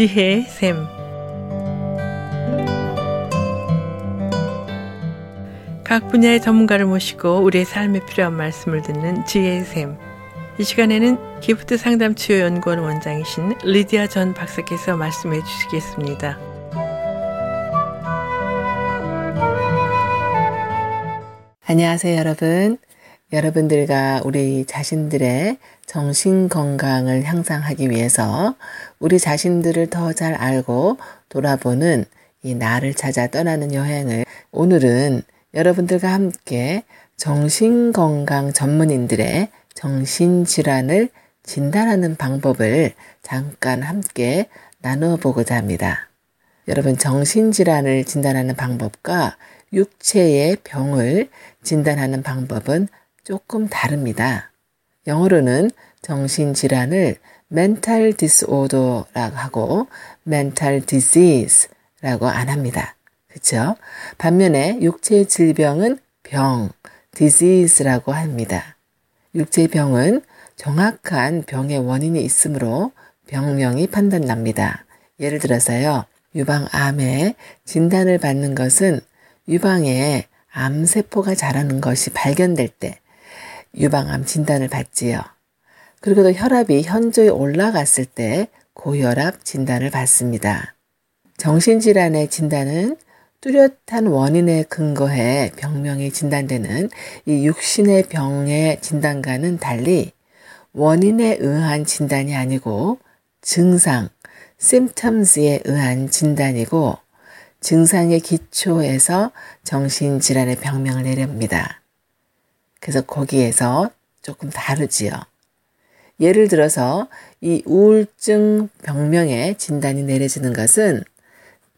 지혜의 샘. 각 분야의 전문가를 모시고 우리의 삶에 필요한 말씀을 듣는 지혜의 샘. 이 시간에는 기프트 상담 치유 연구원 원장이신 리디아 전 박사께서 말씀해 주시겠습니다. 안녕하세요, 여러분. 여러분들과 우리 자신들의 정신 건강을 향상하기 위해서 우리 자신들을 더 잘 알고 돌아보는 이 나를 찾아 떠나는 여행을 오늘은 여러분들과 함께 정신 건강 전문인들의 정신 질환을 진단하는 방법을 잠깐 함께 나누어 보고자 합니다. 여러분, 정신 질환을 진단하는 방법과 육체의 병을 진단하는 방법은 조금 다릅니다. 영어로는 정신질환을 mental disorder라고 하고 mental disease라고 안 합니다. 그렇죠? 반면에 육체의 질병은 병, disease라고 합니다. 육체의 병은 정확한 병의 원인이 있으므로 병명이 판단납니다. 예를 들어서요. 유방암의 진단을 받는 것은 유방에 암세포가 자라는 것이 발견될 때 유방암 진단을 받지요. 그리고 또 혈압이 현저히 올라갔을 때 고혈압 진단을 받습니다. 정신질환의 진단은 뚜렷한 원인에 근거해 병명이 진단되는 이 육신의 병의 진단과는 달리 원인에 의한 진단이 아니고 증상, symptoms에 의한 진단이고 증상의 기초에서 정신질환의 병명을 내립니다. 그래서 거기에서 조금 다르지요. 예를 들어서 이 우울증 병명의 진단이 내려지는 것은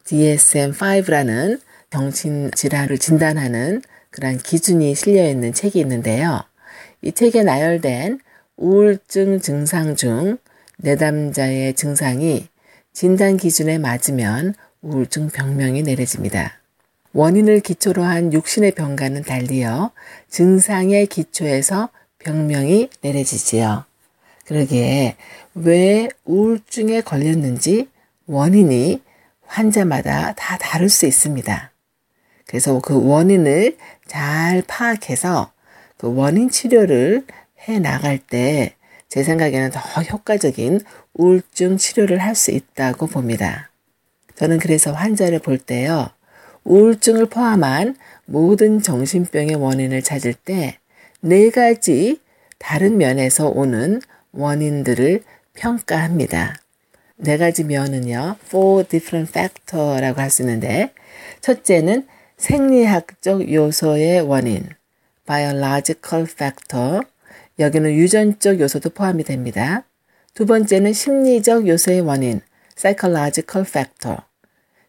DSM-5라는 정신질환을 진단하는 그런 기준이 실려 있는 책이 있는데요. 이 책에 나열된 우울증 증상 중 내담자의 증상이 진단 기준에 맞으면 우울증 병명이 내려집니다. 원인을 기초로 한 육신의 병과는 달리어 증상의 기초에서 병명이 내려지지요. 그러기에 왜 우울증에 걸렸는지 원인이 환자마다 다 다를 수 있습니다. 그래서 그 원인을 잘 파악해서 그 원인 치료를 해 나갈 때 제 생각에는 더 효과적인 우울증 치료를 할 수 있다고 봅니다. 저는 그래서 환자를 볼 때요. 우울증을 포함한 모든 정신병의 원인을 찾을 때 네 가지 다른 면에서 오는 원인들을 평가합니다. 네 가지 면은요, four different factor라고 할 수 있는데, 첫째는 생리학적 요소의 원인, biological factor. 여기는 유전적 요소도 포함이 됩니다. 두 번째는 심리적 요소의 원인, psychological factor.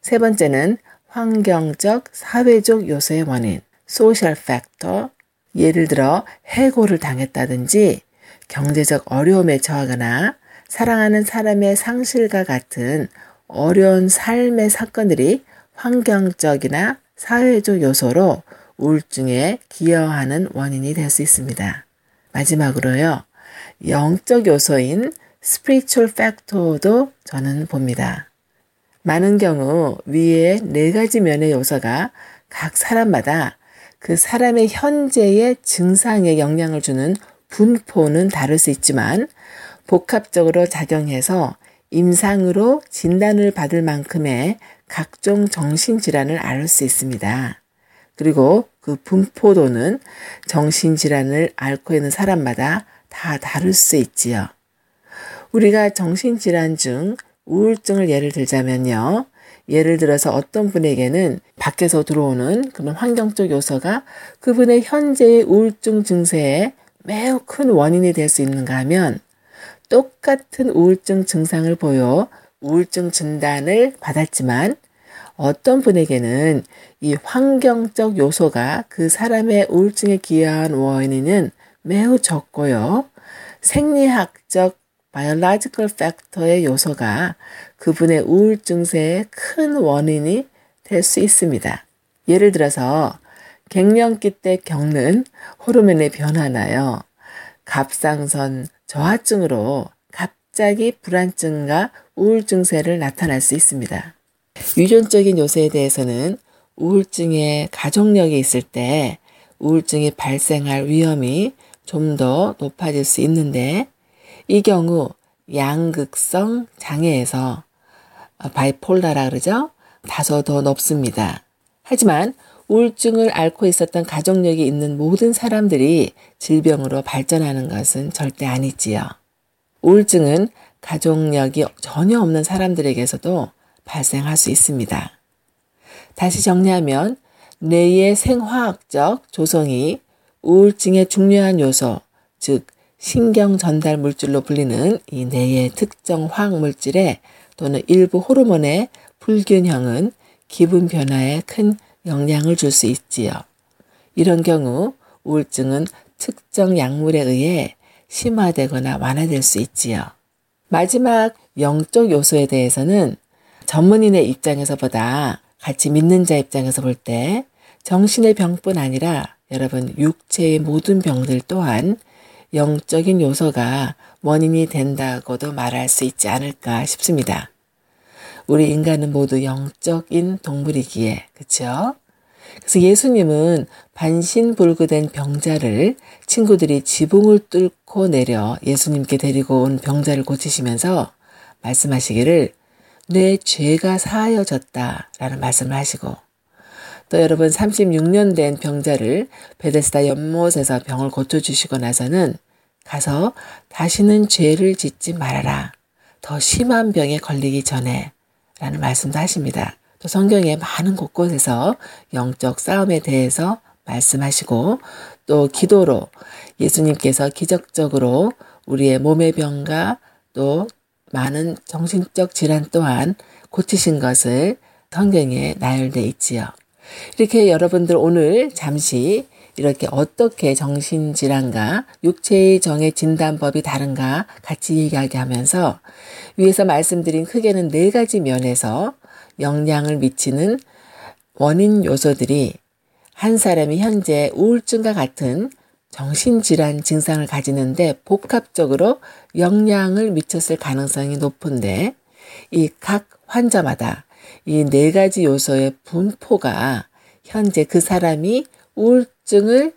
세 번째는 환경적, 사회적 요소의 원인, social factor. 예를 들어 해고를 당했다든지 경제적 어려움에 처하거나 사랑하는 사람의 상실과 같은 어려운 삶의 사건들이 환경적이나 사회적 요소로 우울증에 기여하는 원인이 될 수 있습니다. 마지막으로요. 영적 요소인 spiritual factor도 저는 봅니다. 많은 경우 위에 네 가지 면의 요소가 각 사람마다 그 사람의 현재의 증상에 영향을 주는 분포는 다를 수 있지만 복합적으로 작용해서 임상으로 진단을 받을 만큼의 각종 정신질환을 알수 있습니다. 그리고 그 분포도는 정신질환을 앓고 있는 사람마다 다 다를 수 있지요. 우리가 정신질환 중 우울증을 예를 들자면요. 예를 들어서 어떤 분에게는 밖에서 들어오는 그런 환경적 요소가 그분의 현재의 우울증 증세에 매우 큰 원인이 될 수 있는가 하면 똑같은 우울증 증상을 보여 우울증 진단을 받았지만 어떤 분에게는 이 환경적 요소가 그 사람의 우울증에 기여한 원인은 매우 적고요. 생리학적 biological factor의 요소가 그분의 우울증세의 큰 원인이 될 수 있습니다. 예를 들어서 갱년기 때 겪는 호르몬의 변화나요. 갑상선 저하증으로 갑자기 불안증과 우울증세를 나타날 수 있습니다. 유전적인 요소에 대해서는 우울증의 가족력이 있을 때 우울증이 발생할 위험이 좀 더 높아질 수 있는데 이 경우 양극성 장애에서 바이폴라라 그러죠? 다소 더 높습니다. 하지만 우울증을 앓고 있었던 가족력이 있는 모든 사람들이 질병으로 발전하는 것은 절대 아니지요. 우울증은 가족력이 전혀 없는 사람들에게서도 발생할 수 있습니다. 다시 정리하면 뇌의 생화학적 조성이 우울증의 중요한 요소, 즉 신경 전달 물질로 불리는 이 뇌의 특정 화학 물질에 또는 일부 호르몬의 불균형은 기분 변화에 큰 영향을 줄 수 있지요. 이런 경우 우울증은 특정 약물에 의해 심화되거나 완화될 수 있지요. 마지막 영적 요소에 대해서는 전문인의 입장에서 보다 같이 믿는 자 입장에서 볼 때 정신의 병뿐 아니라 여러분 육체의 모든 병들 또한 영적인 요소가 원인이 된다고도 말할 수 있지 않을까 싶습니다. 우리 인간은 모두 영적인 동물이기에 그렇죠? 그래서 예수님은 반신불구된 병자를 친구들이 지붕을 뚫고 내려 예수님께 데리고 온 병자를 고치시면서 말씀하시기를 내 죄가 사하여졌다 라는 말씀을 하시고 또 여러분 36년 된 병자를 베데스다 연못에서 병을 고쳐주시고 나서는 가서 다시는 죄를 짓지 말아라. 더 심한 병에 걸리기 전에 라는 말씀도 하십니다. 또 성경의 많은 곳곳에서 영적 싸움에 대해서 말씀하시고 또 기도로 예수님께서 기적적으로 우리의 몸의 병과 또 많은 정신적 질환 또한 고치신 것을 성경에 나열돼 있지요. 이렇게 여러분들 오늘 잠시 이렇게 어떻게 정신질환과 육체의 정의 진단법이 다른가 같이 이야기하면서 위에서 말씀드린 크게는 네 가지 면에서 영향을 미치는 원인 요소들이 한 사람이 현재 우울증과 같은 정신질환 증상을 가지는데 복합적으로 영향을 미쳤을 가능성이 높은데 이 각 환자마다 이 네 가지 요소의 분포가 현재 그 사람이 우울증을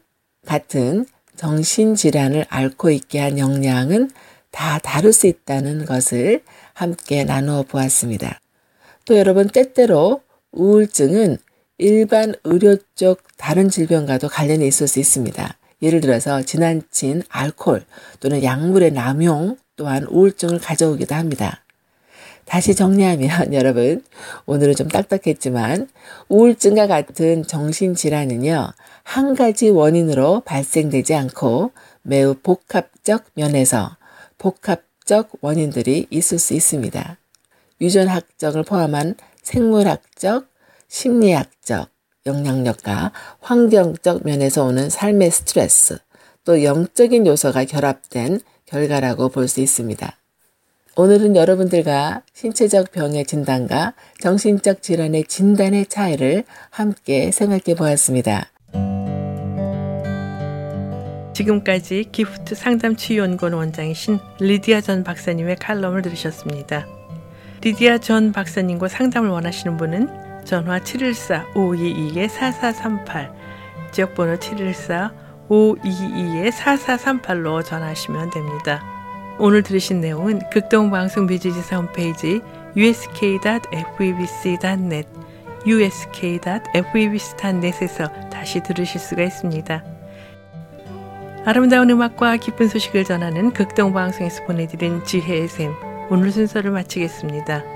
같은 정신질환을 앓고 있게 한 영향은 다 다를 수 있다는 것을 함께 나누어 보았습니다. 또 여러분 때때로 우울증은 일반 의료 쪽 다른 질병과도 관련이 있을 수 있습니다. 예를 들어서 지나친 알코올 또는 약물의 남용 또한 우울증을 가져오기도 합니다. 다시 정리하면 여러분 오늘은 좀 딱딱했지만 우울증과 같은 정신질환은요 한 가지 원인으로 발생되지 않고 매우 복합적 면에서 복합적 원인들이 있을 수 있습니다. 유전학적을 포함한 생물학적, 심리학적 영향력과 환경적 면에서 오는 삶의 스트레스, 또 영적인 요소가 결합된 결과라고 볼 수 있습니다. 오늘은 여러분들과 신체적 병의 진단과 정신적 질환의 진단의 차이를 함께 생각해 보았습니다. 지금까지 기프트 상담 치유연구원 원장이신 리디아 전 박사님의 칼럼을 들으셨습니다. 리디아 전 박사님과 상담을 원하시는 분은 전화 714-522-4438 지역번호 714-522-4438로 전화하시면 됩니다. 오늘 들으신 내용은 극동방송 뮤지지사 홈페이지 usk.febc.net usk.febc.net에서 다시 들으실 수가 있습니다. 아름다운 음악과 기쁜 소식을 전하는 극동방송에서 보내드린 지혜의 샘 오늘 순서를 마치겠습니다.